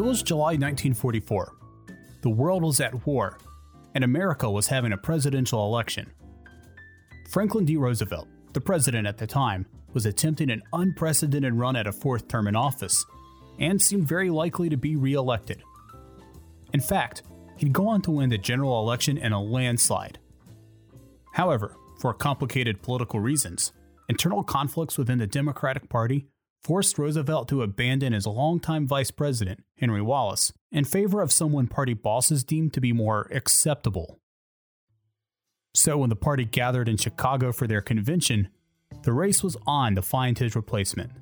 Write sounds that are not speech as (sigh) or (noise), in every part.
It was July 1944. The world was at war, and America was having a presidential election. Franklin D. Roosevelt, the president at the time, was attempting an unprecedented run at a fourth term in office and seemed very likely to be re elected. In fact, he'd go on to win the general election in a landslide. However, for complicated political reasons, internal conflicts within the Democratic Party forced Roosevelt to abandon his longtime vice president, Henry Wallace, in favor of someone party bosses deemed to be more acceptable. So, when the party gathered in Chicago for their convention, the race was on to find his replacement.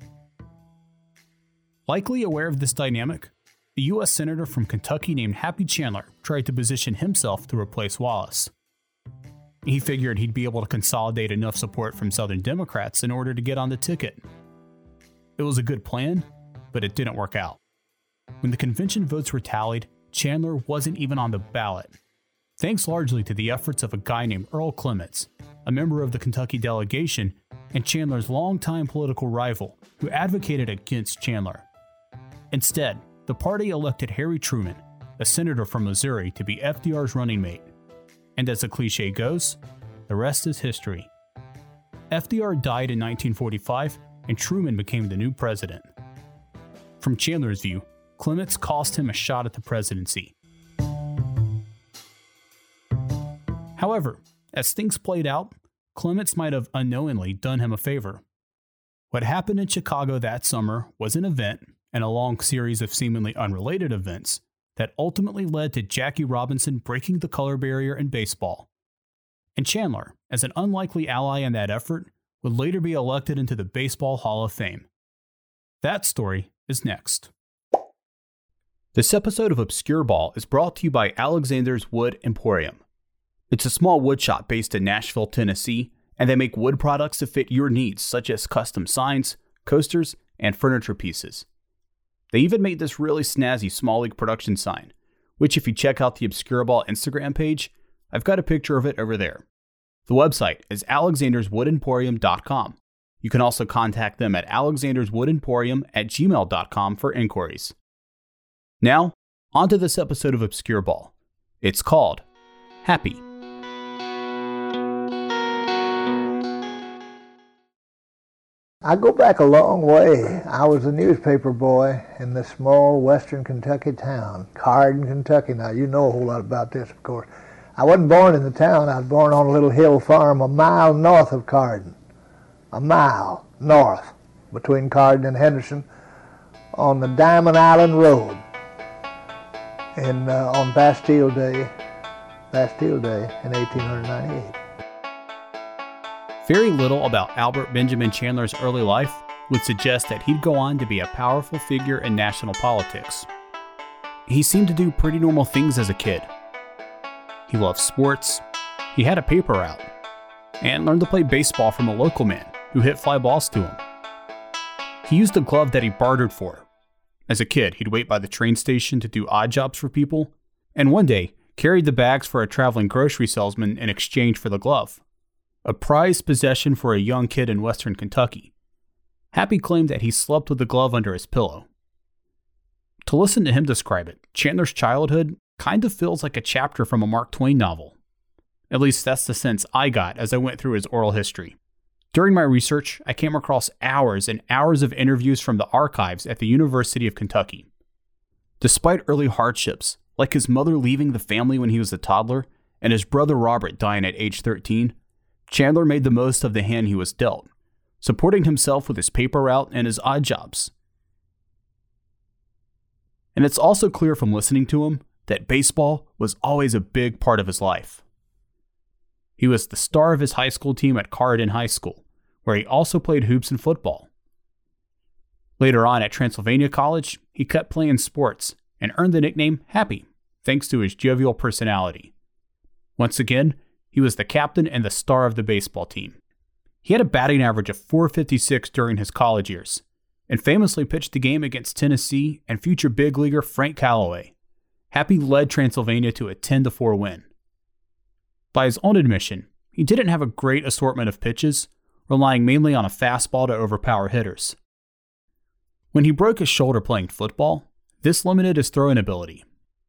Likely aware of this dynamic, a U.S. Senator from Kentucky named Happy Chandler tried to position himself to replace Wallace. He figured he'd be able to consolidate enough support from Southern Democrats in order to get on the ticket. It was a good plan, but it didn't work out. When the convention votes were tallied, Chandler wasn't even on the ballot. Thanks largely to the efforts of a guy named Earl Clements, a member of the Kentucky delegation and Chandler's longtime political rival, who advocated against Chandler. Instead, the party elected Harry Truman, a senator from Missouri, to be FDR's running mate. And as the cliche goes, the rest is history. FDR died in 1945 and Truman became the new president. From Chandler's view, Clements cost him a shot at the presidency. However, as things played out, Clements might have unknowingly done him a favor. What happened in Chicago that summer was an event and a long series of seemingly unrelated events that ultimately led to Jackie Robinson breaking the color barrier in baseball. And Chandler, as an unlikely ally in that effort, would later be elected into the Baseball Hall of Fame. That story is next. This episode of Obscure Ball is brought to you by Alexander's Wood Emporium. It's a small wood shop based in Nashville, Tennessee, and they make wood products to fit your needs, such as custom signs, coasters, and furniture pieces. They even made this really snazzy small league production sign, which, if you check out the Obscure Ball Instagram page, I've got a picture of it over there. The website is alexanderswoodemporium.com. You can also contact them at alexanderswoodemporium at gmail.com for inquiries. Now, on to this episode of Obscure Ball. It's called Happy. I go back a long way. I was a newspaper boy in this small western Kentucky town, Corydon, Kentucky. Now, you know a whole lot about this, of course. I wasn't born in the town. I was born on a little hill farm a mile north of Corydon. A mile north between Corydon and Henderson on the Diamond Island Road in, uh, on Bastille Day, Bastille Day in 1898. Very little about Albert Benjamin Chandler's early life would suggest that he'd go on to be a powerful figure in national politics. He seemed to do pretty normal things as a kid, he loved sports, he had a paper route, and learned to play baseball from a local man who hit fly balls to him. He used a glove that he bartered for. As a kid, he'd wait by the train station to do odd jobs for people, and one day carried the bags for a traveling grocery salesman in exchange for the glove. A prized possession for a young kid in western Kentucky. Happy claimed that he slept with the glove under his pillow. To listen to him describe it, Chandler's childhood kind of feels like a chapter from a Mark Twain novel. At least that's the sense I got as I went through his oral history. During my research, I came across hours and hours of interviews from the archives at the University of Kentucky. Despite early hardships, like his mother leaving the family when he was a toddler and his brother Robert dying at age 13, Chandler made the most of the hand he was dealt, supporting himself with his paper route and his odd jobs. And it's also clear from listening to him that baseball was always a big part of his life. He was the star of his high school team at Corydon High School, where he also played hoops and football. Later on at Transylvania College, he kept playing sports and earned the nickname Happy, thanks to his jovial personality. Once again, he was the captain and the star of the baseball team. He had a batting average of 456 during his college years, and famously pitched the game against Tennessee and future big leaguer Frank Callaway. Happy led Transylvania to a 10 4 win. By his own admission, he didn't have a great assortment of pitches, relying mainly on a fastball to overpower hitters. When he broke his shoulder playing football, this limited his throwing ability.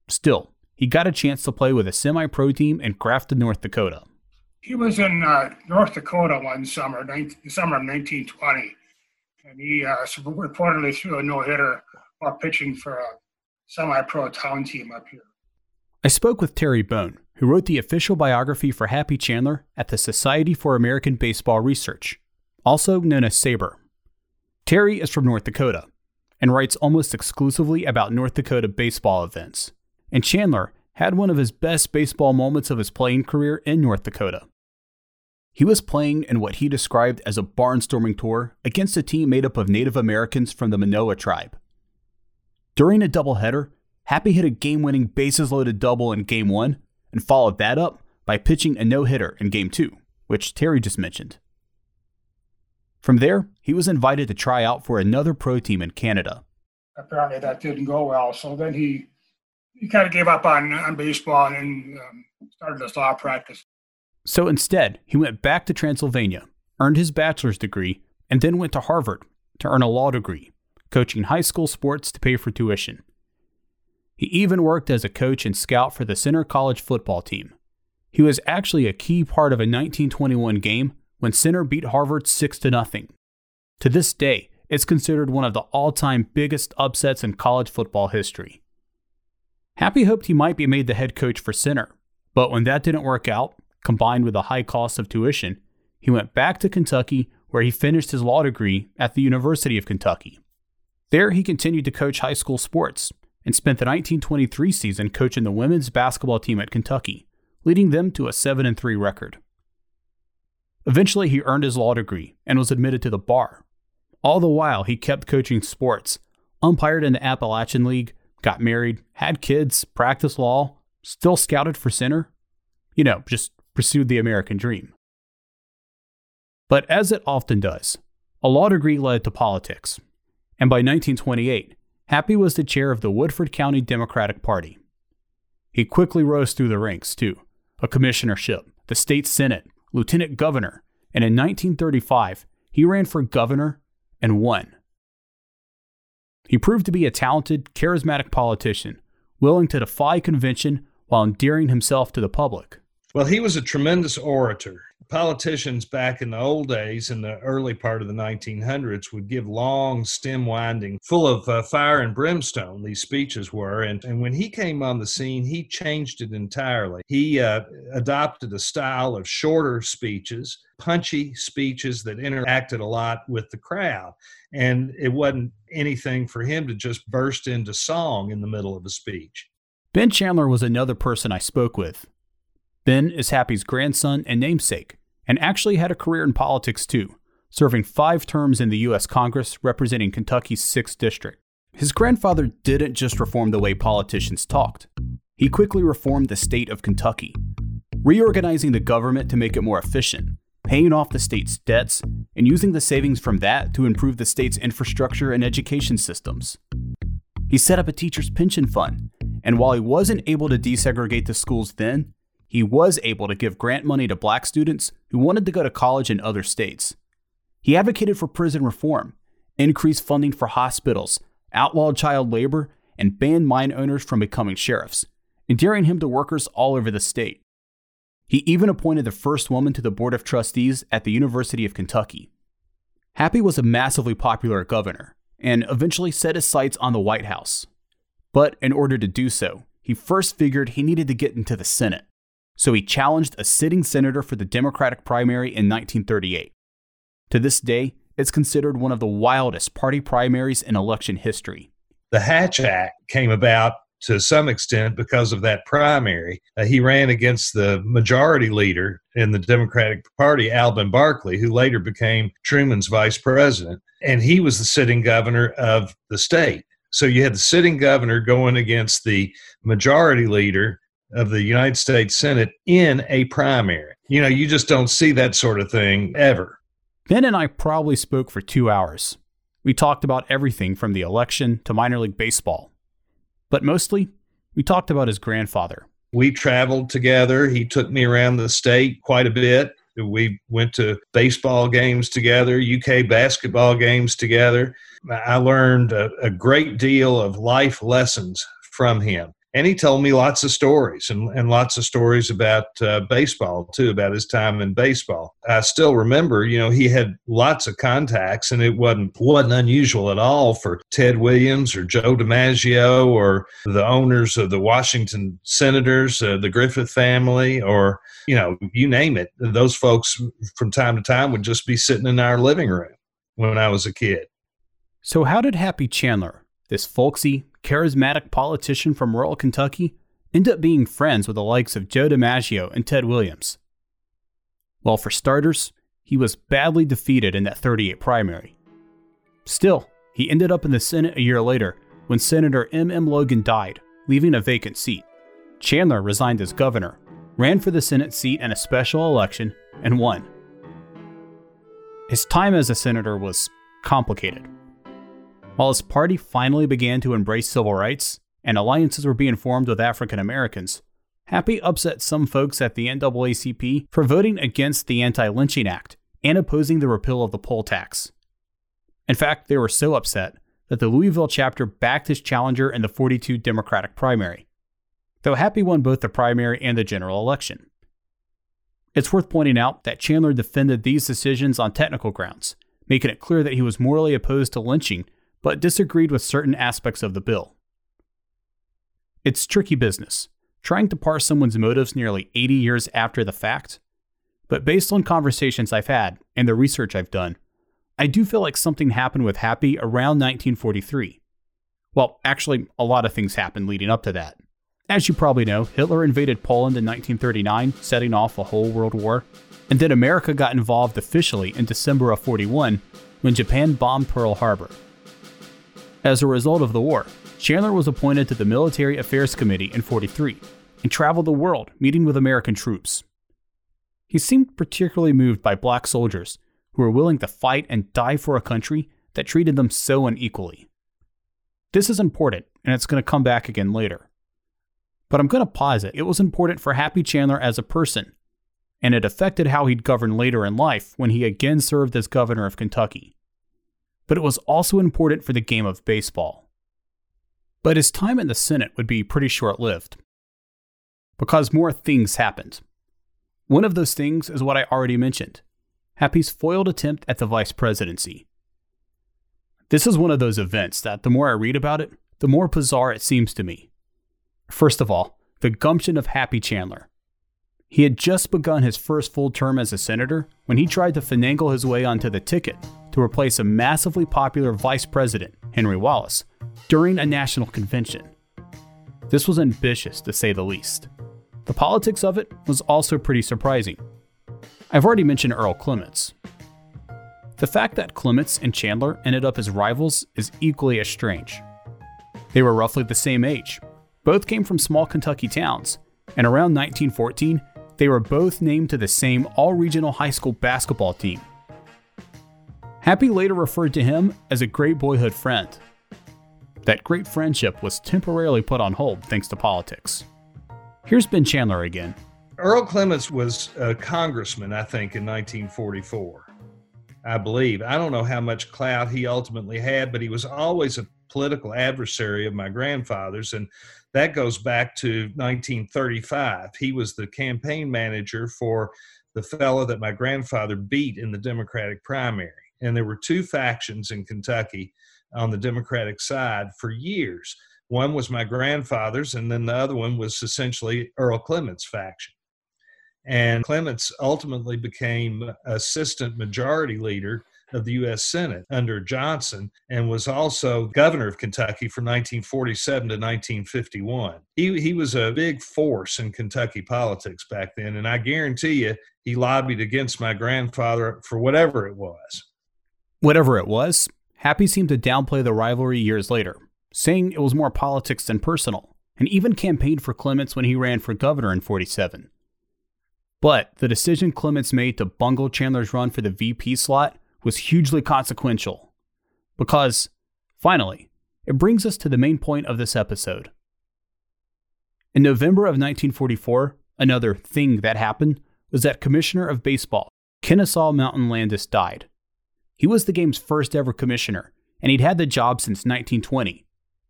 Still, he got a chance to play with a semi pro team in Grafton, North Dakota. He was in uh, North Dakota one summer, 19, summer of 1920, and he uh, reportedly threw a no hitter while pitching for a semi pro town team up here. I spoke with Terry Bohn, who wrote the official biography for Happy Chandler at the Society for American Baseball Research, also known as SABR. Terry is from North Dakota and writes almost exclusively about North Dakota baseball events. And Chandler had one of his best baseball moments of his playing career in North Dakota. He was playing in what he described as a barnstorming tour against a team made up of Native Americans from the Mandan tribe. During a doubleheader, Happy hit a game winning bases loaded double in Game 1 and followed that up by pitching a no hitter in Game 2, which Terry just mentioned. From there, he was invited to try out for another pro team in Canada. Apparently, that didn't go well, so then he he kind of gave up on, on baseball and um, started his law practice. So instead, he went back to Transylvania, earned his bachelor's degree, and then went to Harvard to earn a law degree, coaching high school sports to pay for tuition. He even worked as a coach and scout for the Centre College football team. He was actually a key part of a 1921 game when Centre beat Harvard 6 to nothing. To this day, it's considered one of the all-time biggest upsets in college football history. Happy hoped he might be made the head coach for Centre, but when that didn't work out, combined with the high cost of tuition, he went back to Kentucky where he finished his law degree at the University of Kentucky. There, he continued to coach high school sports, and spent the 1923 season coaching the women's basketball team at Kentucky, leading them to a 7 3 record. Eventually, he earned his law degree and was admitted to the bar. All the while, he kept coaching sports, umpired in the Appalachian League, got married, had kids, practiced law, still scouted for Centre. You know, just pursued the American dream. But as it often does, a law degree led to politics. And by 1928, Happy was the chair of the Woodford County Democratic Party. He quickly rose through the ranks, too a commissionership, the state senate, lieutenant governor, and in 1935, he ran for governor and won. He proved to be a talented, charismatic politician, willing to defy convention while endearing himself to the public. Well, he was a tremendous orator politicians back in the old days, in the early part of the 1900s, would give long, stem winding, full of uh, fire and brimstone, these speeches were. And, and when he came on the scene, he changed it entirely. He uh, adopted a style of shorter speeches, punchy speeches that interacted a lot with the crowd. And it wasn't anything for him to just burst into song in the middle of a speech. Ben Chandler was another person I spoke with. Ben is Happy's grandson and namesake and actually had a career in politics too, serving five terms in the U.S. Congress representing Kentucky's 6th District. His grandfather didn't just reform the way politicians talked, he quickly reformed the state of Kentucky, reorganizing the government to make it more efficient, paying off the state's debts, and using the savings from that to improve the state's infrastructure and education systems. He set up a teacher's pension fund, and while he wasn't able to desegregate the schools then, he was able to give grant money to black students who wanted to go to college in other states. He advocated for prison reform, increased funding for hospitals, outlawed child labor, and banned mine owners from becoming sheriffs, endearing him to workers all over the state. He even appointed the first woman to the Board of Trustees at the University of Kentucky. Happy was a massively popular governor and eventually set his sights on the White House. But in order to do so, he first figured he needed to get into the Senate so he challenged a sitting senator for the Democratic primary in 1938. To this day, it's considered one of the wildest party primaries in election history. The Hatch Act came about to some extent because of that primary. Uh, he ran against the majority leader in the Democratic Party, Alben Barkley, who later became Truman's vice president. And he was the sitting governor of the state. So you had the sitting governor going against the majority leader of the United States Senate in a primary. You know, you just don't see that sort of thing ever. Ben and I probably spoke for two hours. We talked about everything from the election to minor league baseball. But mostly, we talked about his grandfather. We traveled together. He took me around the state quite a bit. We went to baseball games together, UK basketball games together. I learned a, a great deal of life lessons from him and he told me lots of stories and, and lots of stories about uh, baseball too about his time in baseball. I still remember you know he had lots of contacts and it wasn't wasn't unusual at all for ted williams or joe dimaggio or the owners of the washington senators uh, the griffith family or you know you name it. Those folks from time to time would just be sitting in our living room when i was a kid. So how did happy chandler this folksy charismatic politician from rural Kentucky, end up being friends with the likes of Joe DiMaggio and Ted Williams? Well, for starters, he was badly defeated in that 38 primary. Still, he ended up in the Senate a year later when Senator M. M. Logan died, leaving a vacant seat. Chandler resigned as governor, ran for the Senate seat in a special election, and won. His time as a senator was complicated. While his party finally began to embrace civil rights and alliances were being formed with African Americans, Happy upset some folks at the NAACP for voting against the Anti Lynching Act and opposing the repeal of the poll tax. In fact, they were so upset that the Louisville chapter backed his challenger in the 42 Democratic primary, though Happy won both the primary and the general election. It's worth pointing out that Chandler defended these decisions on technical grounds, making it clear that he was morally opposed to lynching but disagreed with certain aspects of the bill. It's tricky business, trying to parse someone's motives nearly 80 years after the fact. But based on conversations I've had and the research I've done, I do feel like something happened with Happy around 1943. Well, actually, a lot of things happened leading up to that. As you probably know, Hitler invaded Poland in 1939, setting off a whole world war. And then America got involved officially in December of 41 when Japan bombed Pearl Harbor. As a result of the war, Chandler was appointed to the Military Affairs Committee in 43 and traveled the world meeting with American troops. He seemed particularly moved by black soldiers who were willing to fight and die for a country that treated them so unequally. This is important, and it's going to come back again later. But I'm going to pause it. It was important for Happy Chandler as a person, and it affected how he'd govern later in life when he again served as governor of Kentucky but it was also important for the game of baseball. But his time in the Senate would be pretty short lived. Because more things happened. One of those things is what I already mentioned Happy's foiled attempt at the vice presidency. This is one of those events that the more I read about it, the more bizarre it seems to me. First of all, the gumption of Happy Chandler. He had just begun his first full term as a senator when he tried to finagle his way onto the ticket to replace a massively popular vice president, Henry Wallace, during a national convention. This was ambitious, to say the least. The politics of it was also pretty surprising. I've already mentioned Earl Clements. The fact that Clements and Chandler ended up as rivals is equally as strange. They were roughly the same age, both came from small Kentucky towns, and around 1914, they were both named to the same all regional high school basketball team. Happy later referred to him as a great boyhood friend. That great friendship was temporarily put on hold thanks to politics. Here's Ben Chandler again. Earl Clements was a congressman, I think, in 1944. I believe. I don't know how much clout he ultimately had, but he was always a political adversary of my grandfather's. And that goes back to 1935. He was the campaign manager for the fellow that my grandfather beat in the Democratic primary and there were two factions in Kentucky on the Democratic side for years. One was my grandfather's, and then the other one was essentially Earl Clements' faction. And Clements ultimately became assistant majority leader of the U.S. Senate under Johnson and was also governor of Kentucky from 1947 to 1951. He, he was a big force in Kentucky politics back then, and I guarantee you he lobbied against my grandfather for whatever it was. Whatever it was, Happy seemed to downplay the rivalry years later, saying it was more politics than personal, and even campaigned for Clements when he ran for governor in 47. But the decision Clements made to bungle Chandler's run for the VP slot was hugely consequential. Because, finally, it brings us to the main point of this episode. In November of 1944, another thing that happened was that Commissioner of Baseball, Kennesaw Mountain Landis, died. He was the game's first ever commissioner, and he'd had the job since 1920.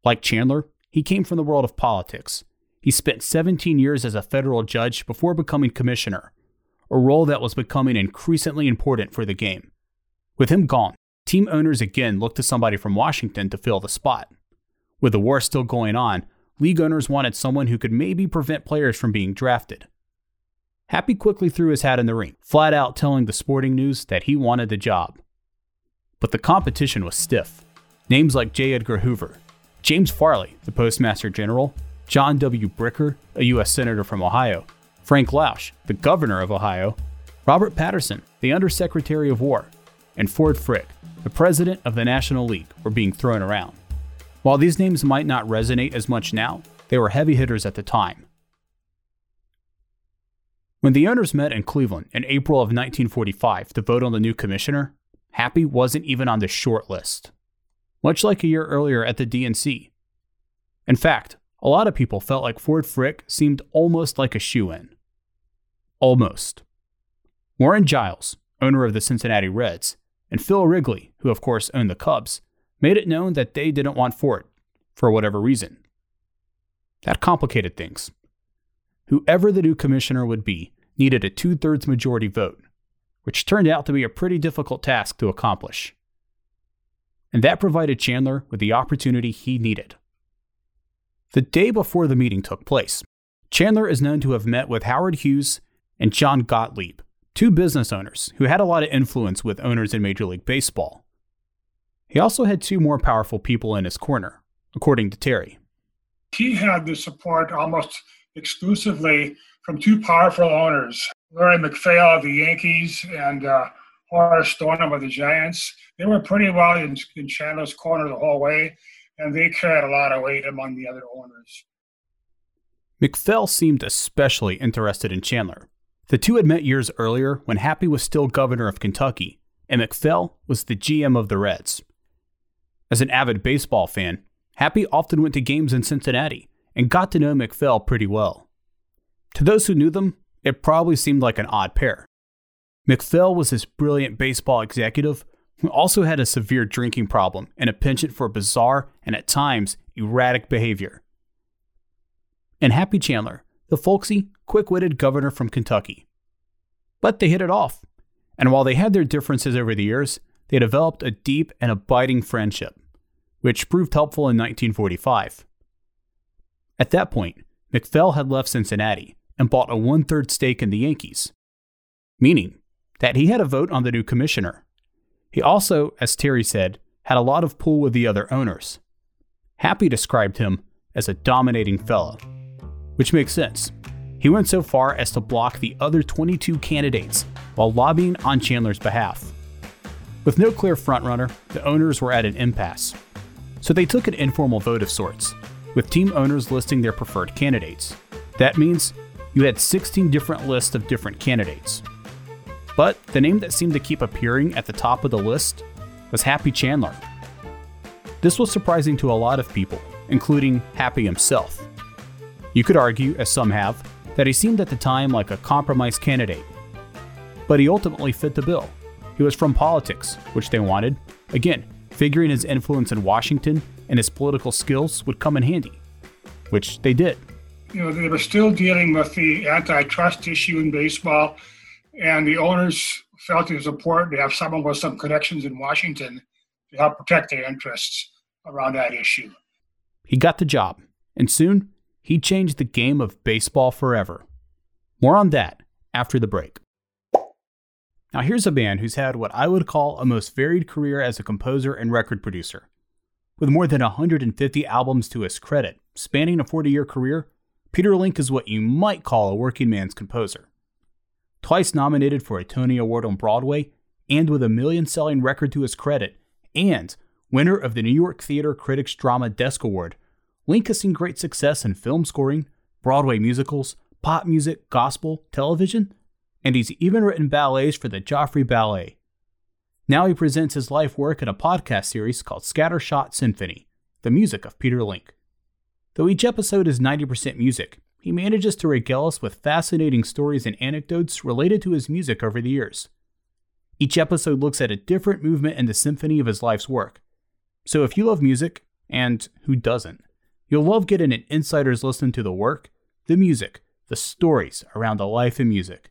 Like Chandler, he came from the world of politics. He spent 17 years as a federal judge before becoming commissioner, a role that was becoming increasingly important for the game. With him gone, team owners again looked to somebody from Washington to fill the spot. With the war still going on, league owners wanted someone who could maybe prevent players from being drafted. Happy quickly threw his hat in the ring, flat out telling the sporting news that he wanted the job. But the competition was stiff. Names like J. Edgar Hoover, James Farley, the Postmaster General, John W. Bricker, a U.S. Senator from Ohio, Frank Lausche, the Governor of Ohio, Robert Patterson, the Undersecretary of War, and Ford Frick, the President of the National League, were being thrown around. While these names might not resonate as much now, they were heavy hitters at the time. When the owners met in Cleveland in April of 1945 to vote on the new commissioner, Happy wasn't even on the short list, much like a year earlier at the DNC. In fact, a lot of people felt like Ford Frick seemed almost like a shoe in. Almost. Warren Giles, owner of the Cincinnati Reds, and Phil Wrigley, who of course owned the Cubs, made it known that they didn't want Ford, for whatever reason. That complicated things. Whoever the new commissioner would be needed a two thirds majority vote, which turned out to be a pretty difficult task to accomplish. And that provided Chandler with the opportunity he needed. The day before the meeting took place, Chandler is known to have met with Howard Hughes and John Gottlieb, two business owners who had a lot of influence with owners in Major League Baseball. He also had two more powerful people in his corner, according to Terry. He had the support almost exclusively from two powerful owners, Larry MacPhail of the Yankees and uh, Horace Stoneham of the Giants. They were pretty well in, in Chandler's corner the whole way, and they carried a lot of weight among the other owners. MacPhail seemed especially interested in Chandler. The two had met years earlier when Happy was still governor of Kentucky, and MacPhail was the GM of the Reds. As an avid baseball fan, Happy often went to games in Cincinnati and got to know MacPhail pretty well. To those who knew them, it probably seemed like an odd pair. MacPhail was this brilliant baseball executive who also had a severe drinking problem and a penchant for bizarre and at times erratic behavior. And Happy Chandler, the folksy, quick witted governor from Kentucky. But they hit it off, and while they had their differences over the years, they developed a deep and abiding friendship, which proved helpful in 1945. At that point, MacPhail had left Cincinnati and bought a one third stake in the Yankees, meaning that he had a vote on the new commissioner. He also, as Terry said, had a lot of pull with the other owners. Happy described him as a dominating fella, which makes sense. He went so far as to block the other 22 candidates while lobbying on Chandler's behalf. With no clear frontrunner, the owners were at an impasse. So they took an informal vote of sorts, with team owners listing their preferred candidates. That means you had 16 different lists of different candidates. But the name that seemed to keep appearing at the top of the list was Happy Chandler. This was surprising to a lot of people, including Happy himself. You could argue, as some have, that he seemed at the time like a compromise candidate. But he ultimately fit the bill. He was from politics, which they wanted. Again, figuring his influence in Washington and his political skills would come in handy, which they did. You know, they were still dealing with the antitrust issue in baseball, and the owners felt it was important to have someone with some connections in Washington to help protect their interests around that issue. He got the job, and soon he changed the game of baseball forever. More on that after the break. Now, here's a man who's had what I would call a most varied career as a composer and record producer. With more than 150 albums to his credit, spanning a 40 year career, Peter Link is what you might call a working man's composer. Twice nominated for a Tony Award on Broadway, and with a million selling record to his credit, and winner of the New York Theater Critics Drama Desk Award Link has seen great success in film scoring, Broadway musicals, pop music, gospel, television, and he's even written ballets for the Joffrey Ballet. Now he presents his life work in a podcast series called Scattershot Symphony, the music of Peter Link. Though each episode is 90% music, he manages to regale us with fascinating stories and anecdotes related to his music over the years. Each episode looks at a different movement in the symphony of his life's work. So if you love music, and who doesn't, you'll love getting an insider's listen to the work, the music, the stories around the life and music.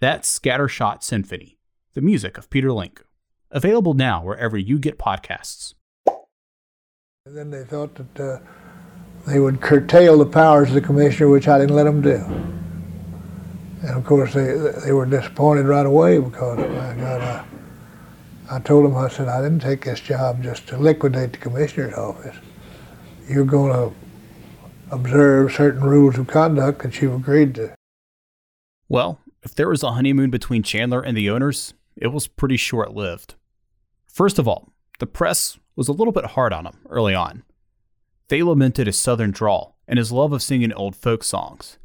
That's Scattershot Symphony, the music of Peter Link. Available now wherever you get podcasts. And then they thought that uh, they would curtail the powers of the commissioner, which I didn't let them do. And of course, they they were disappointed right away because my God, I, I told them I said I didn't take this job just to liquidate the commissioner's office. You're going to observe certain rules of conduct that you've agreed to. Well, if there was a honeymoon between Chandler and the owners, it was pretty short lived. First of all, the press was a little bit hard on him early on. They lamented his southern drawl and his love of singing old folk songs.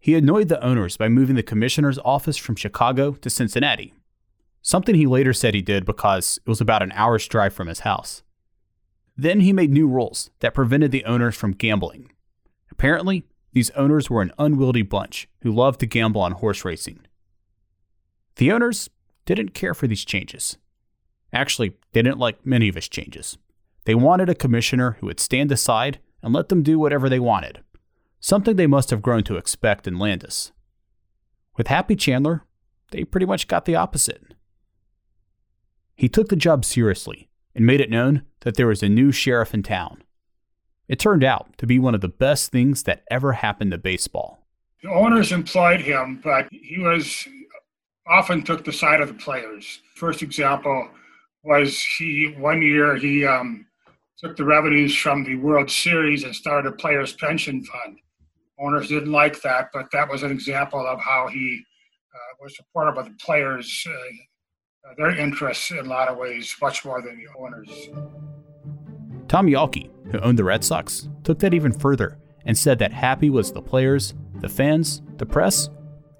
He annoyed the owners by moving the commissioner's office from Chicago to Cincinnati, something he later said he did because it was about an hour's drive from his house. Then he made new rules that prevented the owners from gambling. Apparently, these owners were an unwieldy bunch who loved to gamble on horse racing. The owners didn't care for these changes. Actually, they didn't like many of his changes. They wanted a commissioner who would stand aside and let them do whatever they wanted, something they must have grown to expect in Landis. With Happy Chandler, they pretty much got the opposite. He took the job seriously and made it known that there was a new sheriff in town. It turned out to be one of the best things that ever happened to baseball. The owners employed him, but he was often took the side of the players. First example was he one year he um, took the revenues from the World Series and started a players' pension fund. Owners didn't like that, but that was an example of how he uh, was supportive of the players, uh, Uh, their interests in a lot of ways, much more than the owners. Tom Yawkey, who owned the Red Sox, took that even further and said that Happy was the players, the fans, the press,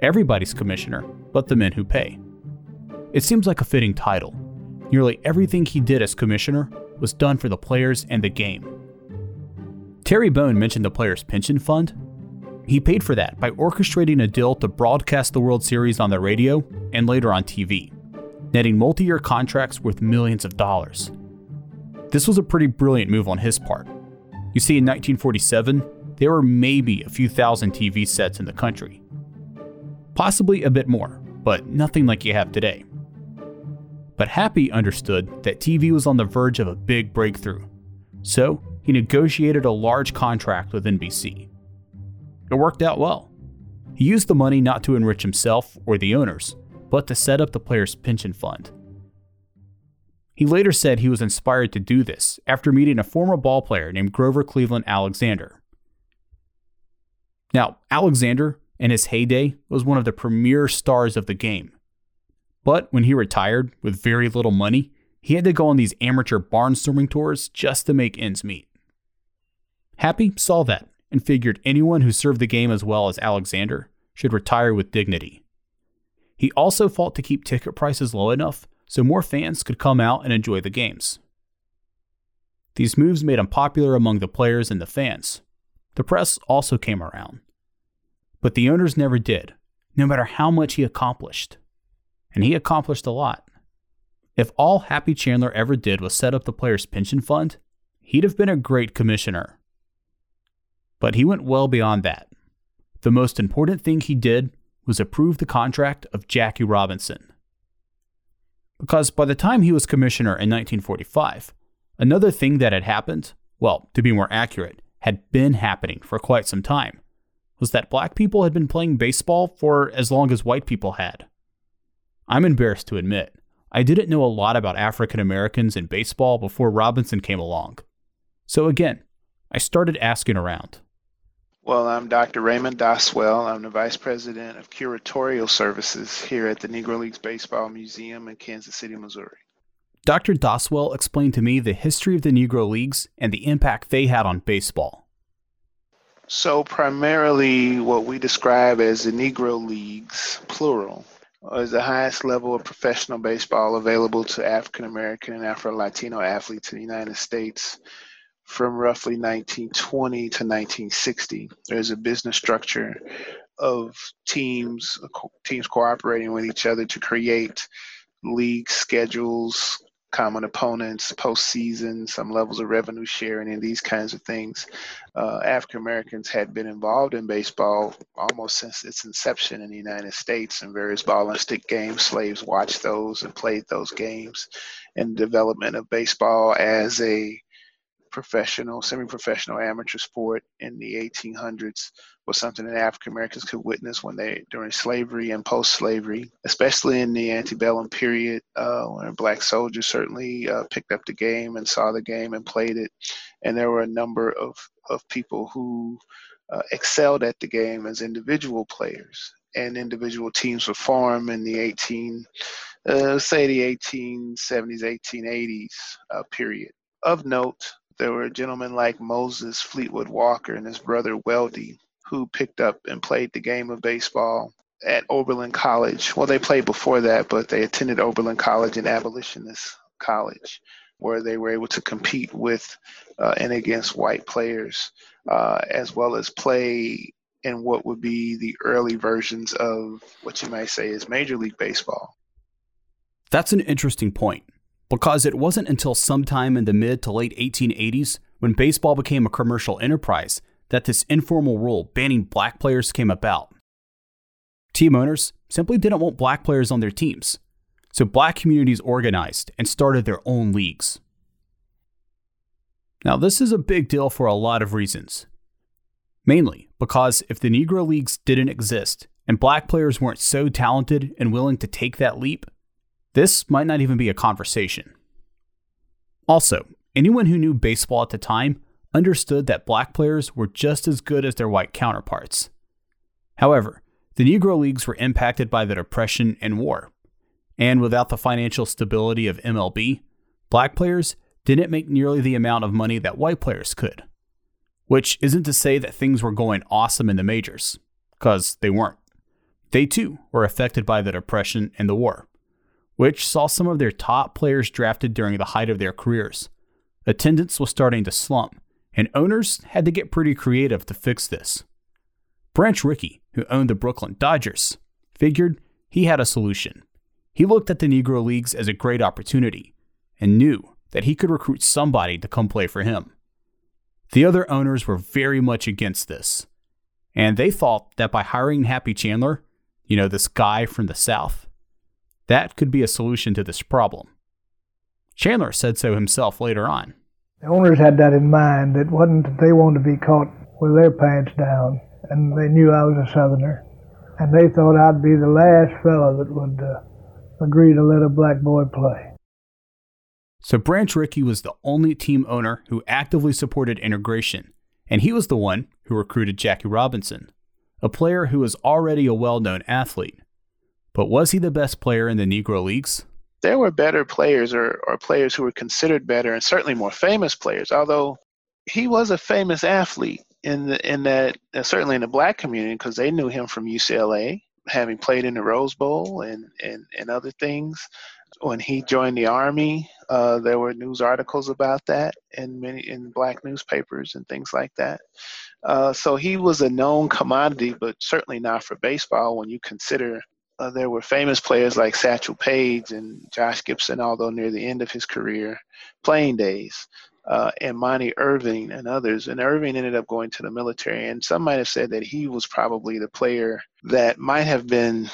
everybody's commissioner, but the men who pay. It seems like a fitting title. Nearly everything he did as commissioner was done for the players and the game. Terry Bohn mentioned the Players' Pension Fund. He paid for that by orchestrating a deal to broadcast the World Series on the radio and later on TV, netting multi year contracts worth millions of dollars. This was a pretty brilliant move on his part. You see, in 1947, there were maybe a few thousand TV sets in the country. Possibly a bit more, but nothing like you have today. But Happy understood that TV was on the verge of a big breakthrough, so he negotiated a large contract with NBC. It worked out well. He used the money not to enrich himself or the owners, but to set up the players' pension fund. He later said he was inspired to do this after meeting a former ball player named Grover Cleveland Alexander. Now, Alexander, in his heyday, was one of the premier stars of the game. But when he retired with very little money, he had to go on these amateur barnstorming tours just to make ends meet. Happy saw that and figured anyone who served the game as well as Alexander should retire with dignity. He also fought to keep ticket prices low enough so more fans could come out and enjoy the games. These moves made him popular among the players and the fans. The press also came around. But the owners never did, no matter how much he accomplished and he accomplished a lot. If all Happy Chandler ever did was set up the players' pension fund, he'd have been a great commissioner. But he went well beyond that. The most important thing he did was approve the contract of Jackie Robinson. Because by the time he was commissioner in 1945, another thing that had happened, well, to be more accurate, had been happening for quite some time, was that black people had been playing baseball for as long as white people had. I'm embarrassed to admit, I didn't know a lot about African Americans in baseball before Robinson came along. So again, I started asking around. Well, I'm Dr. Raymond Doswell. I'm the Vice President of Curatorial Services here at the Negro Leagues Baseball Museum in Kansas City, Missouri. Dr. Doswell explained to me the history of the Negro Leagues and the impact they had on baseball. So, primarily, what we describe as the Negro Leagues, plural, is the highest level of professional baseball available to African American and Afro Latino athletes in the United States from roughly 1920 to 1960. There's a business structure of teams teams cooperating with each other to create league schedules, common opponents, postseason, some levels of revenue sharing, and these kinds of things. Uh, African Americans had been involved in baseball almost since its inception in the United States in various ball and stick games. Slaves watched those and played those games, and development of baseball as a professional, semi-professional amateur sport in the 1800s was something that African Americans could witness when they during slavery and post-slavery, especially in the antebellum period, uh, when black soldiers certainly uh, picked up the game and saw the game and played it, and there were a number of of people who uh, excelled at the game as individual players, and individual teams were formed in the 18, uh, say the 1870s, 1880s uh, period. Of note, there were gentlemen like Moses Fleetwood Walker and his brother Weldy who picked up and played the game of baseball at Oberlin College. Well, they played before that, but they attended Oberlin College and Abolitionist College, where they were able to compete with uh, and against white players, uh, as well as play in what would be the early versions of what you might say is Major League Baseball. That's an interesting point because it wasn't until sometime in the mid to late 1880s, when baseball became a commercial enterprise, that this informal rule banning black players came about. Team owners simply didn't want black players on their teams, so black communities organized and started their own leagues. Now, this is a big deal for a lot of reasons. Mainly because if the Negro Leagues didn't exist and black players weren't so talented and willing to take that leap, this might not even be a conversation. Also, anyone who knew baseball at the time understood that black players were just as good as their white counterparts. However, the Negro Leagues were impacted by the Depression and war, and without the financial stability of MLB, black players didn't make nearly the amount of money that white players could. Which isn't to say that things were going awesome in the majors, because they weren't. They too were affected by the Depression and the war which saw some of their top players drafted during the height of their careers. Attendance was starting to slump, and owners had to get pretty creative to fix this. Branch Rickey, who owned the Brooklyn Dodgers, figured he had a solution. He looked at the Negro Leagues as a great opportunity and knew that he could recruit somebody to come play for him. The other owners were very much against this, and they thought that by hiring Happy Chandler, you know, this guy from the South, that could be a solution to this problem. Chandler said so himself later on. The owners had that in mind. It wasn't that they wanted to be caught with their pants down, and they knew I was a Southerner, and they thought I'd be the last fellow that would uh, agree to let a black boy play. So Branch Rickey was the only team owner who actively supported integration, and he was the one who recruited Jackie Robinson, a player who was already a well known athlete. But was he the best player in the Negro Leagues? There were better players or, or players who were considered better and certainly more famous players, although he was a famous athlete in the, in that uh, certainly in the black community because they knew him from UCLA, having played in the Rose Bowl and, and, and other things. When he joined the army, uh, there were news articles about that in many in black newspapers and things like that. Uh, so he was a known commodity, but certainly not for baseball when you consider uh, there were famous players like Satchel Paige and Josh Gibson, although near the end of his career playing days, uh, and Monte Irvin and others. And Irvin ended up going to the military, and some might have said that he was probably the player that might have been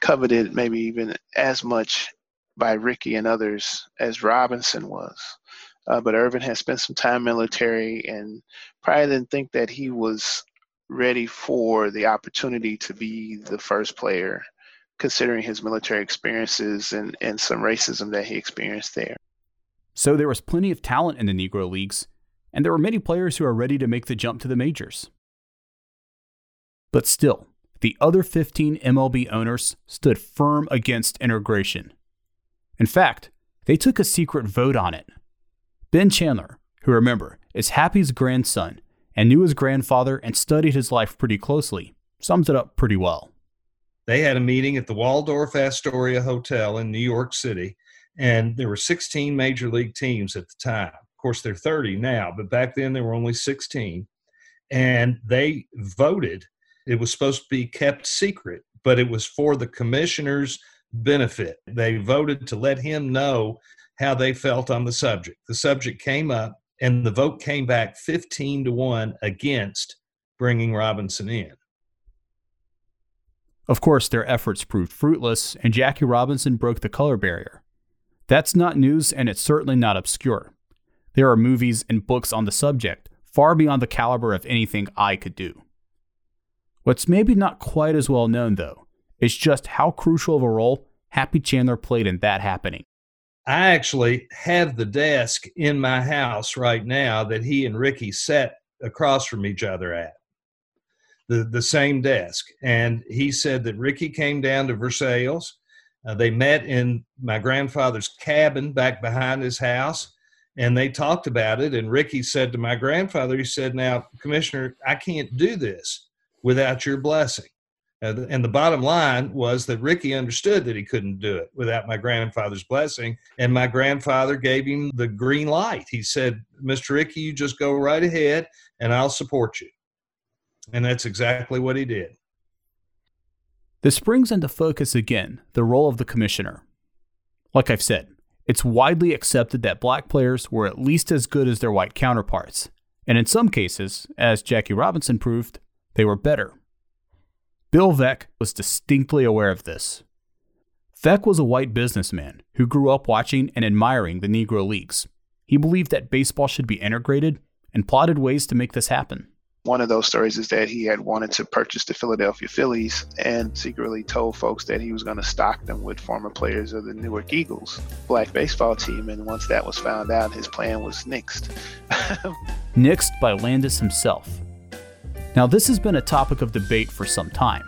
coveted, maybe even as much by Rickey and others as Robinson was. Uh, but Irvin had spent some time military and probably didn't think that he was ready for the opportunity to be the first player considering his military experiences and, and some racism that he experienced there. So there was plenty of talent in the Negro Leagues, and there were many players who are ready to make the jump to the majors. But still, the other 15 MLB owners stood firm against integration. In fact, they took a secret vote on it. Ben Chandler, who remember is Happy's grandson and knew his grandfather and studied his life pretty closely, sums it up pretty well they had a meeting at the Waldorf Astoria Hotel in New York City, and there were 16 major league teams at the time. Of course, they're 30 now, but back then they were only 16. And they voted. It was supposed to be kept secret, but it was for the commissioner's benefit. They voted to let him know how they felt on the subject. The subject came up, and the vote came back 15 to 1 against bringing Robinson in. Of course, their efforts proved fruitless, and Jackie Robinson broke the color barrier. That's not news, and it's certainly not obscure. There are movies and books on the subject, far beyond the caliber of anything I could do. What's maybe not quite as well known, though, is just how crucial of a role Happy Chandler played in that happening. I actually have the desk in my house right now that he and Rickey sat across from each other at the, the same desk. And he said that Rickey came down to Versailles. Uh, they met in my grandfather's cabin back behind his house and they talked about it. And Rickey said to my grandfather, he said, Now, Commissioner, I can't do this without your blessing. Uh, and the bottom line was that Rickey understood that he couldn't do it without my grandfather's blessing. And my grandfather gave him the green light. He said, Mr. Rickey, you just go right ahead and I'll support you. And that's exactly what he did. This brings into focus again the role of the commissioner. Like I've said, it's widely accepted that black players were at least as good as their white counterparts, and in some cases, as Jackie Robinson proved, they were better. Bill Veeck was distinctly aware of this. Veeck was a white businessman who grew up watching and admiring the Negro Leagues. He believed that baseball should be integrated and plotted ways to make this happen. One of those stories is that he had wanted to purchase the Philadelphia Phillies and secretly told folks that he was going to stock them with former players of the Newark Eagles, black baseball team. And once that was found out, his plan was nixed. (laughs) nixed by Landis himself. Now, this has been a topic of debate for some time.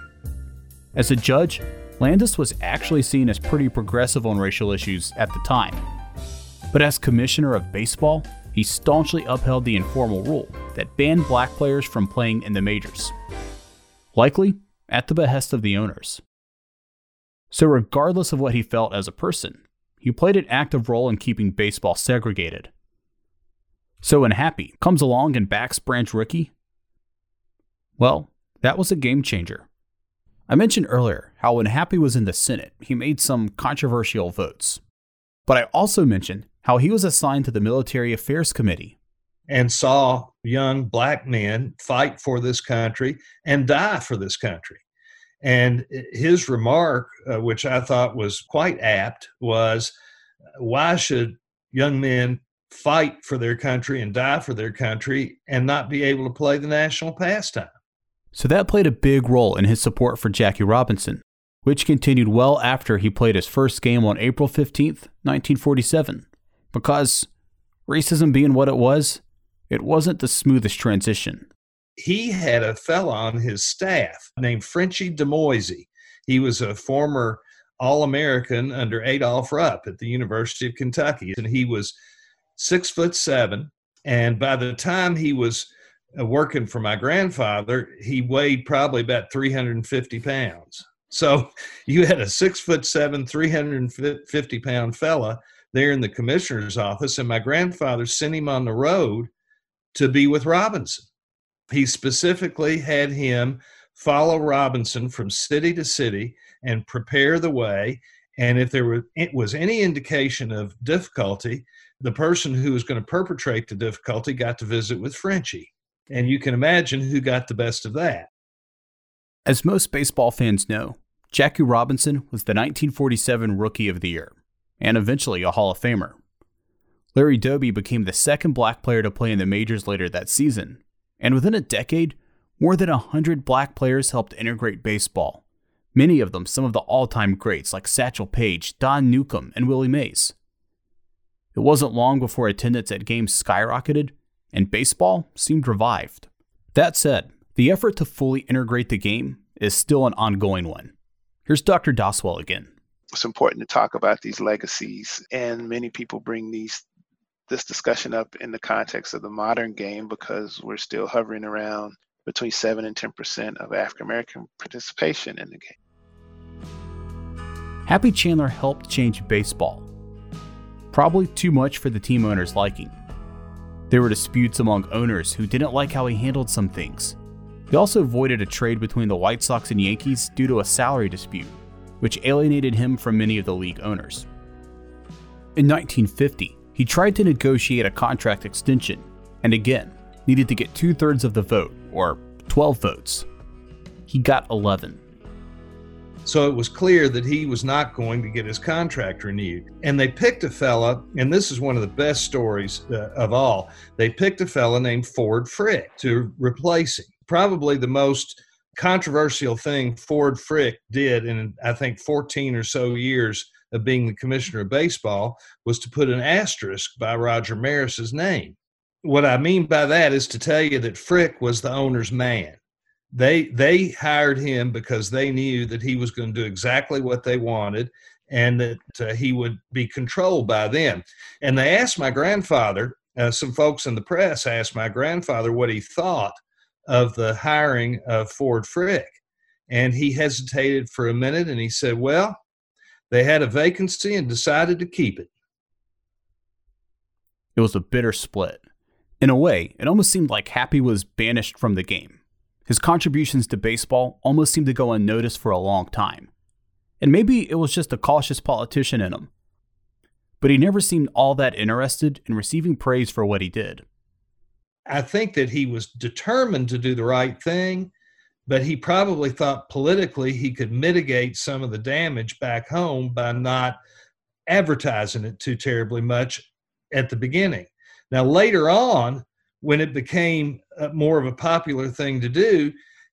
As a judge, Landis was actually seen as pretty progressive on racial issues at the time. But as commissioner of baseball, he staunchly upheld the informal rule that banned black players from playing in the majors, likely at the behest of the owners. So, regardless of what he felt as a person, he played an active role in keeping baseball segregated. So, when Happy comes along and backs Branch Rickey, well, that was a game changer. I mentioned earlier how when Happy was in the Senate, he made some controversial votes. But I also mentioned how he was assigned to the Military Affairs Committee and saw young black men fight for this country and die for this country. And his remark, uh, which I thought was quite apt, was why should young men fight for their country and die for their country and not be able to play the national pastime? So that played a big role in his support for Jackie Robinson, which continued well after he played his first game on April 15th, 1947 because racism being what it was, it wasn't the smoothest transition. He had a fellow on his staff named Frenchy Demoisey. He was a former All American under Adolph Rupp at the University of Kentucky, and he was six foot seven. And by the time he was uh, working for my grandfather, he weighed probably about 350 pounds. So (laughs) you had a six foot seven, 350 pound fella there in the commissioner's office, and my grandfather sent him on the road to be with Robinson. He specifically had him follow Robinson from city to city and prepare the way. And if there was any indication of difficulty, the person who was going to perpetrate the difficulty got to visit with Frenchy. And you can imagine who got the best of that. As most baseball fans know, Jackie Robinson was the 1947 Rookie of the Year and eventually a Hall of Famer. Larry Doby became the second black player to play in the majors later that season, and within a decade, more than 100 black players helped integrate baseball. Many of them some of the all time greats like Satchel Paige, Don Newcombe, and Willie Mays. It wasn't long before attendance at games skyrocketed and baseball seemed revived. That said, the effort to fully integrate the game is still an ongoing one. Here's Dr. Doswell again it's important to talk about these legacies, and many people bring these this discussion up in the context of the modern game because we're still hovering around between seven and ten percent of African American participation in the game. Happy Chandler helped change baseball. Probably too much for the team owner's liking. There were disputes among owners who didn't like how he handled some things. He also avoided a trade between the White Sox and Yankees due to a salary dispute, which alienated him from many of the league owners. In 1950, he tried to negotiate a contract extension, and again, needed to get two thirds of the vote, or 12 votes. He got 11. So it was clear that he was not going to get his contract renewed. And they picked a fella, and this is one of the best stories uh, of all. They picked a fella named Ford Frick to replace him. Probably the most controversial thing Ford Frick did in, I think, 14 or so years of being the commissioner of baseball was to put an asterisk by Roger Maris's name. What I mean by that is to tell you that Frick was the owner's man they they hired him because they knew that he was going to do exactly what they wanted and that uh, he would be controlled by them and they asked my grandfather uh, some folks in the press asked my grandfather what he thought of the hiring of ford frick and he hesitated for a minute and he said well they had a vacancy and decided to keep it it was a bitter split in a way it almost seemed like happy was banished from the game his contributions to baseball almost seemed to go unnoticed for a long time. And maybe it was just a cautious politician in him. But he never seemed all that interested in receiving praise for what he did. I think that he was determined to do the right thing, but he probably thought politically he could mitigate some of the damage back home by not advertising it too terribly much at the beginning. Now, later on, when it became more of a popular thing to do,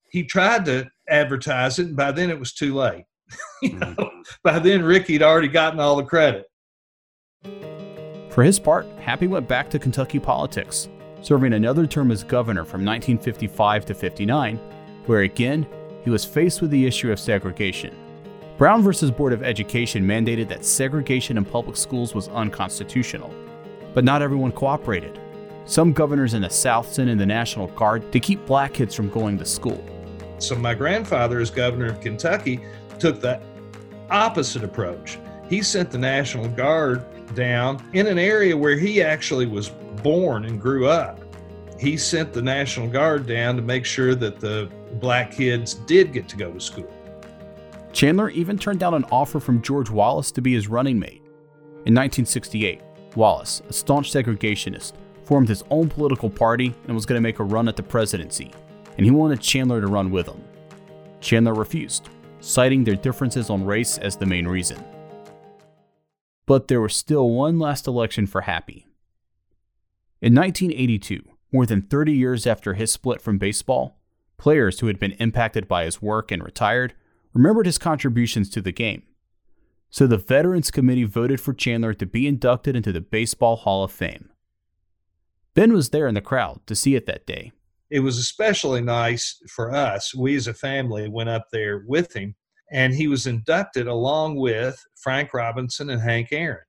he tried to advertise it, and by then it was too late. (laughs) you know, mm-hmm. by then Rickey had already gotten all the credit. For his part, Happy went back to Kentucky politics, serving another term as governor from 1955 to 59, where again he was faced with the issue of segregation. Brown versus Board of Education mandated that segregation in public schools was unconstitutional, but not everyone cooperated. Some governors in the South sent in the National Guard to keep black kids from going to school. So, my grandfather, as governor of Kentucky, took the opposite approach. He sent the National Guard down in an area where he actually was born and grew up. He sent the National Guard down to make sure that the black kids did get to go to school. Chandler even turned down an offer from George Wallace to be his running mate. In 1968, Wallace, a staunch segregationist, formed his own political party and was going to make a run at the presidency, and he wanted Chandler to run with him. Chandler refused, citing their differences on race as the main reason. But there was still one last election for Happy. In 1982, more than 30 years after his split from baseball, players who had been impacted by his work and retired remembered his contributions to the game. So the Veterans Committee voted for Chandler to be inducted into the Baseball Hall of Fame. Ben was there in the crowd to see it that day. It was especially nice for us. We as a family went up there with him, and he was inducted along with Frank Robinson and Hank Aaron.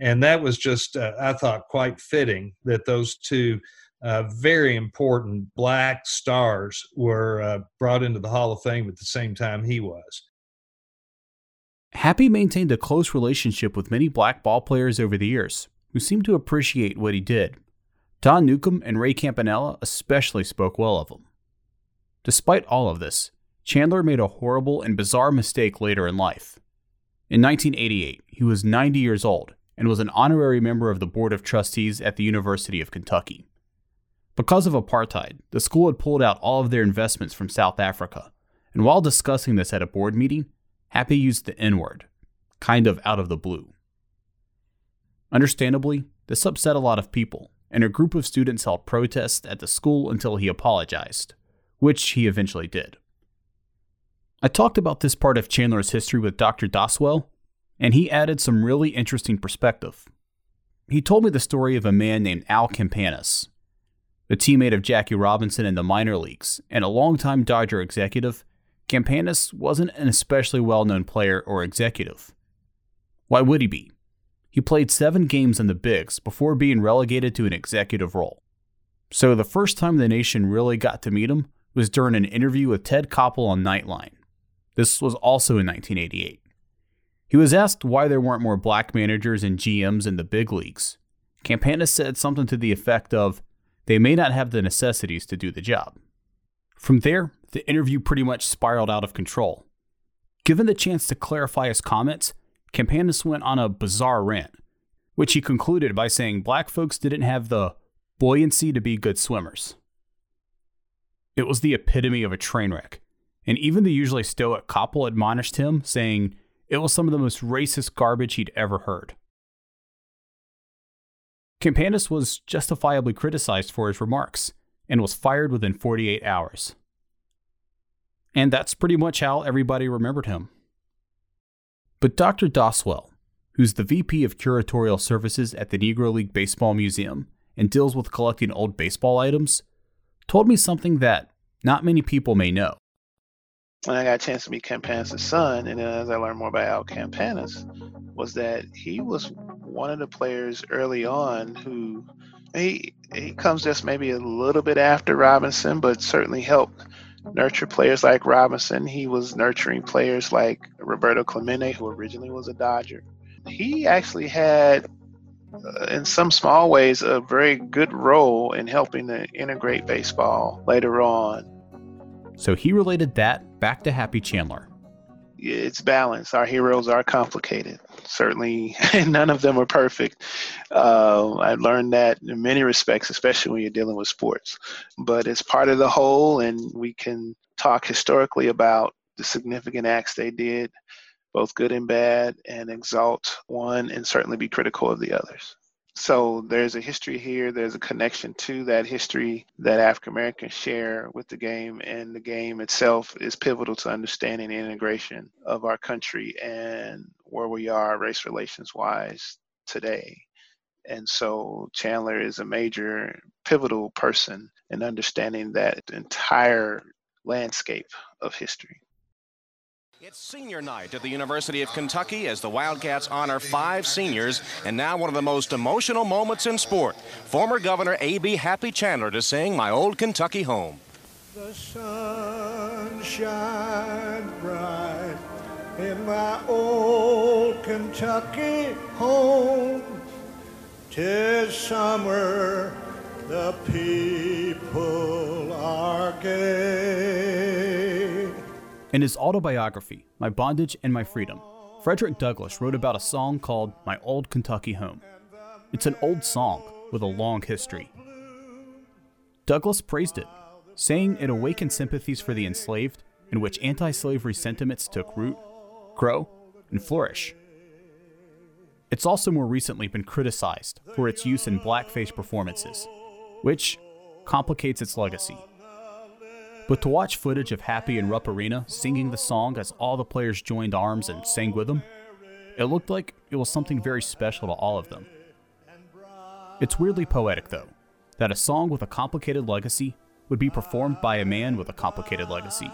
And that was just, uh, I thought, quite fitting that those two uh, very important black stars were uh, brought into the Hall of Fame at the same time he was. Happy maintained a close relationship with many black ball players over the years who seemed to appreciate what he did Don Newcombe and Roy Campanella especially spoke well of him. Despite all of this, Chandler made a horrible and bizarre mistake later in life. In 1988, he was 90 years old and was an honorary member of the Board of Trustees at the University of Kentucky. Because of apartheid, the school had pulled out all of their investments from South Africa, and while discussing this at a board meeting, Happy used the N word, kind of out of the blue. Understandably, this upset a lot of people, and a group of students held protests at the school until he apologized, which he eventually did. I talked about this part of Chandler's history with Dr. Doswell, and he added some really interesting perspective. He told me the story of a man named Al Campanis, a teammate of Jackie Robinson in the minor leagues and a longtime Dodger executive. Campanis wasn't an especially well known player or executive. Why would he be? He played seven games in the Bigs before being relegated to an executive role. So the first time the nation really got to meet him was during an interview with Ted Koppel on Nightline. This was also in 1988. He was asked why there weren't more black managers and GMs in the big leagues. Campanis said something to the effect of, they may not have the necessities to do the job. From there, the interview pretty much spiraled out of control. Given the chance to clarify his comments, Campanis went on a bizarre rant, which he concluded by saying black folks didn't have the buoyancy to be good swimmers. It was the epitome of a train wreck, and even the usually stoic Koppel admonished him, saying it was some of the most racist garbage he'd ever heard. Campanis was justifiably criticized for his remarks and was fired within 48 hours. And that's pretty much how everybody remembered him. But Dr. Doswell, who's the VP of Curatorial Services at the Negro League Baseball Museum and deals with collecting old baseball items, told me something that not many people may know. When I got a chance to meet Campanis' son, and then as I learned more about Al Campanis, was that he was one of the players early on who he he comes just maybe a little bit after Robinson, but certainly helped nurture players like Robinson. He was nurturing players like Roberto Clemente, who originally was a Dodger. He actually had uh, in some small ways, a very good role in helping to integrate baseball later on. So he related that back to Happy Chandler. It's balanced. Our heroes are complicated. Certainly, (laughs) none of them are perfect. Uh, I learned that in many respects, especially when you're dealing with sports. But it's part of the whole, and we can talk historically about the significant acts they did both good and bad, and exalt one and certainly be critical of the others. So there's a history here, there's a connection to that history that African Americans share with the game, and the game itself is pivotal to understanding the integration of our country and where we are race relations wise today. And so Chandler is a major pivotal person in understanding that entire landscape of history. It's senior night at the University of Kentucky as the Wildcats honor five seniors, and now one of the most emotional moments in sport. Former Governor A.B. Happy Chandler to sing My Old Kentucky Home. The sun shines bright in my old Kentucky home. Tis summer, the people are gay. In his autobiography, My Bondage and My Freedom, Frederick Douglass wrote about a song called My Old Kentucky Home. It's an old song with a long history. Douglass praised it, saying it awakened sympathies for the enslaved, in which anti slavery sentiments took root, grow, and flourish. It's also more recently been criticized for its use in blackface performances, which complicates its legacy. But to watch footage of Happy and Rupp Arena singing the song as all the players joined arms and sang with them, it looked like it was something very special to all of them. It's weirdly poetic, though, that a song with a complicated legacy would be performed by a man with a complicated legacy.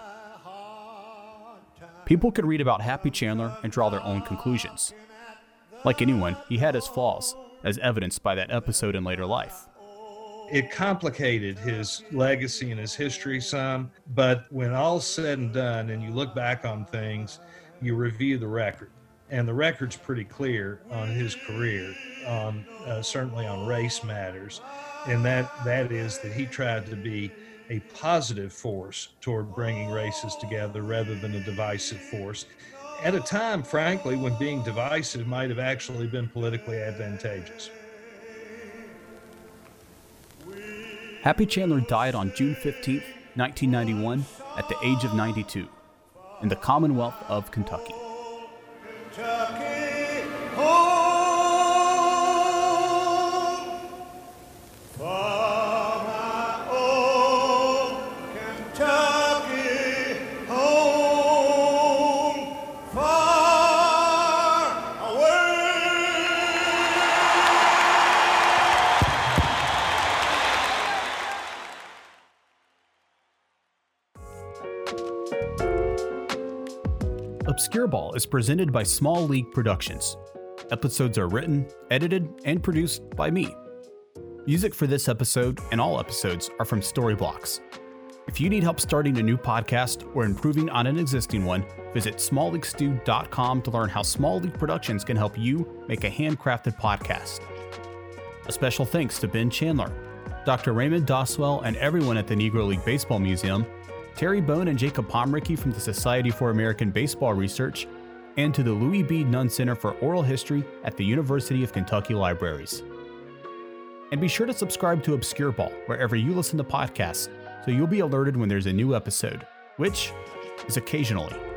People could read about Happy Chandler and draw their own conclusions. Like anyone, he had his flaws, as evidenced by that episode in later life it complicated his legacy and his history some. But when all's said and done, and you look back on things, you review the record, and the record's pretty clear on his career, on uh, certainly on race matters, and that that is that he tried to be a positive force toward bringing races together rather than a divisive force. At a time, frankly, when being divisive might have actually been politically advantageous. Happy Chandler died on June 15, 1991, at the age of 92, in the Commonwealth of Kentucky. Kentucky Obscure Ball is presented by Small League Productions. Episodes are written, edited, and produced by me. Music for this episode and all episodes are from Storyblocks. If you need help starting a new podcast or improving on an existing one, visit smallleaguestew.com to learn how Small League Productions can help you make a handcrafted podcast. A special thanks to Ben Chandler, Dr. Raymond Doswell, and everyone at the Negro League Baseball Museum, Terry Bohn and Jacob Pomrenke from the Society for American Baseball Research, and to the Louis B. Nunn Center for Oral History at the University of Kentucky Libraries. And be sure to subscribe to Obscure Ball wherever you listen to podcasts so you'll be alerted when there's a new episode, which is occasionally.